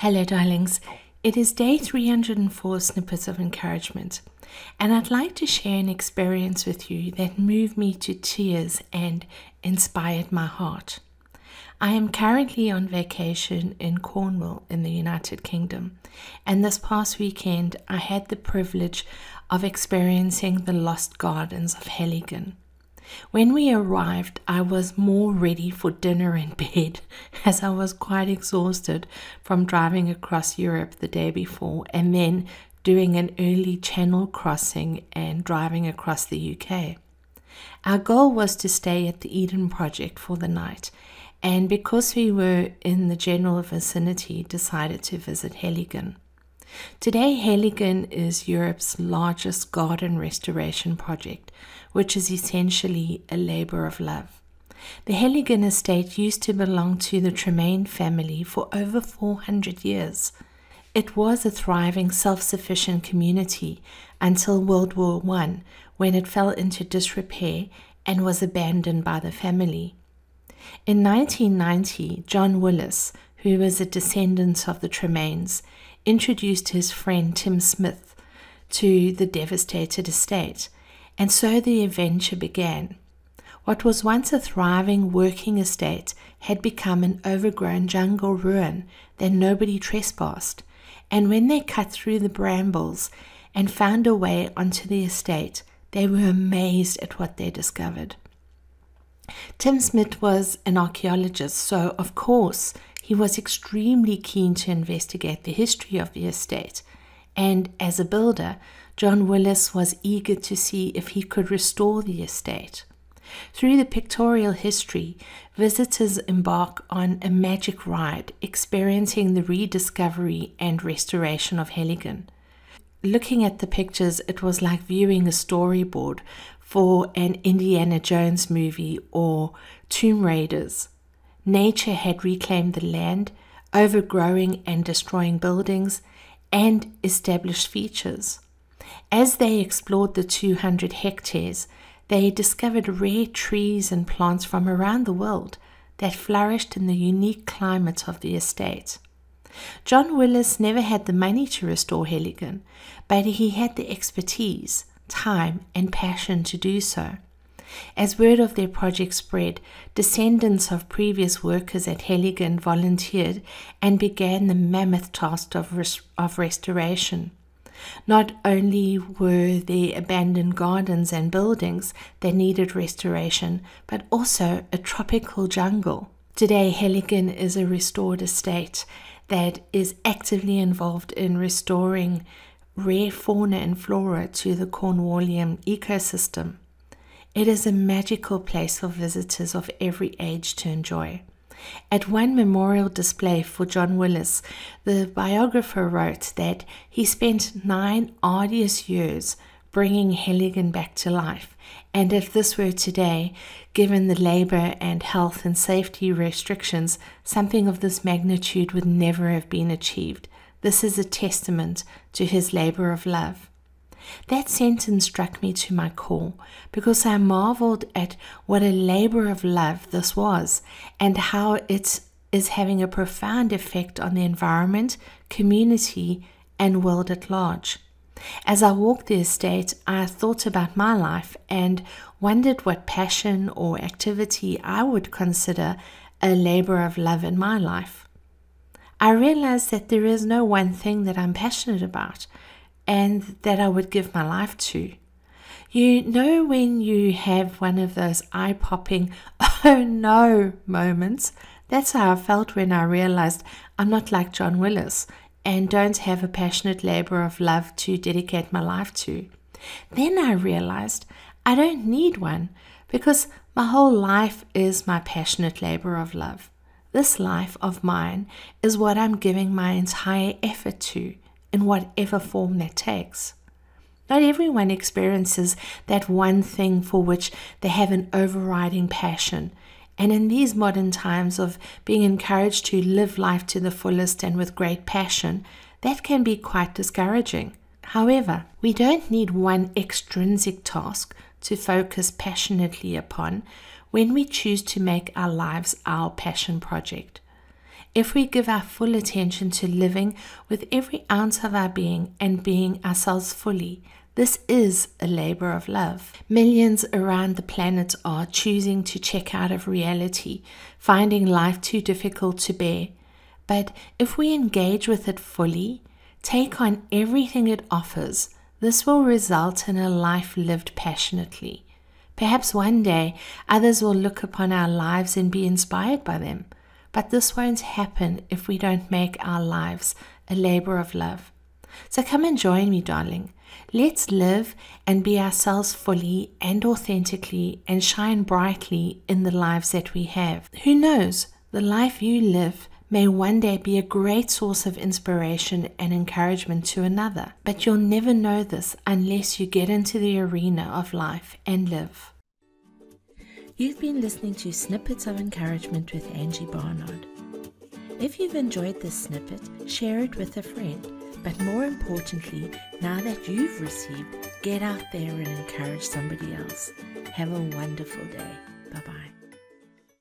Hello, darlings. It is day 304 Snippets of Encouragement, and I'd like to share an experience with you that moved me to tears and inspired my heart. I am currently on vacation in Cornwall in the United Kingdom, and this past weekend I had the privilege of experiencing the lost gardens of Heligan. When we arrived, I was more ready for dinner and bed as I was quite exhausted from driving across Europe the day before and then doing an early channel crossing and driving across the UK. Our goal was to stay at the Eden Project for the night, and because we were in the general vicinity, decided to visit Heligan. Today, Heligan is Europe's largest garden restoration project, which is essentially a labor of love. The Heligan estate used to belong to the Tremayne family for over 400 years. It was a thriving, self sufficient community until World War I, when it fell into disrepair and was abandoned by the family. In 1990, John Willis, who was a descendant of the Tremaynes, introduced his friend Tim Smit to the devastated estate, and so the adventure began. What was once a thriving working estate had become an overgrown jungle ruin that nobody trespassed, and when they cut through the brambles and found a way onto the estate, they were amazed at what they discovered. Tim Smit was an archaeologist, so of course he was extremely keen to investigate the history of the estate, and as a builder, John Willis was eager to see if he could restore the estate. Through the pictorial history, visitors embark on a magic ride experiencing the rediscovery and restoration of Heligan. Looking at the pictures, it was like viewing a storyboard for an Indiana Jones movie or Tomb Raiders. Nature had reclaimed the land, overgrowing and destroying buildings and established features. As they explored the 200 hectares, they discovered rare trees and plants from around the world that flourished in the unique climate of the estate. John Willis never had the money to restore Heligan, but he had the expertise, time, and passion to do so. As word of their project spread, descendants of previous workers at Heligan volunteered and began the mammoth task of, res- of restoration. Not only were there abandoned gardens and buildings that needed restoration, but also a tropical jungle. Today, Heligan is a restored estate that is actively involved in restoring rare fauna and flora to the Cornwallian ecosystem. It is a magical place for visitors of every age to enjoy. At one memorial display for John Willis, the biographer wrote that he spent nine arduous years bringing Heligan back to life, and if this were today, given the labor and health and safety restrictions, something of this magnitude would never have been achieved. This is a testament to his labor of love. That sentence struck me to my core because I marveled at what a labor of love this was and how it is having a profound effect on the environment, community, and world at large. As I walked the estate, I thought about my life and wondered what passion or activity I would consider a labor of love in my life. I realized that there is no one thing that I'm passionate about and that I would give my life to. You know, when you have one of those eye popping, oh no moments, that's how I felt when I realized I'm not like John Willis and don't have a passionate labor of love to dedicate my life to. Then I realized I don't need one because my whole life is my passionate labor of love. This life of mine is what I'm giving my entire effort to in whatever form that takes. Not everyone experiences that one thing for which they have an overriding passion. And in these modern times of being encouraged to live life to the fullest and with great passion, that can be quite discouraging. However, we don't need one extrinsic task to focus passionately upon when we choose to make our lives our passion project. If we give our full attention to living with every ounce of our being and being ourselves fully, this is a labor of love. Millions around the planet are choosing to check out of reality, finding life too difficult to bear. But if we engage with it fully, take on everything it offers, this will result in a life lived passionately. Perhaps one day others will look upon our lives and be inspired by them. But this won't happen if we don't make our lives a labor of love. So come and join me, darling. Let's live and be ourselves fully and authentically and shine brightly in the lives that we have. Who knows, the life you live may one day be a great source of inspiration and encouragement to another. But you'll never know this unless you get into the arena of life and live. You've been listening to Snippets of Encouragement with Angie Barnard. If you've enjoyed this snippet, share it with a friend. But more importantly, now that you've received, get out there and encourage somebody else. Have a wonderful day.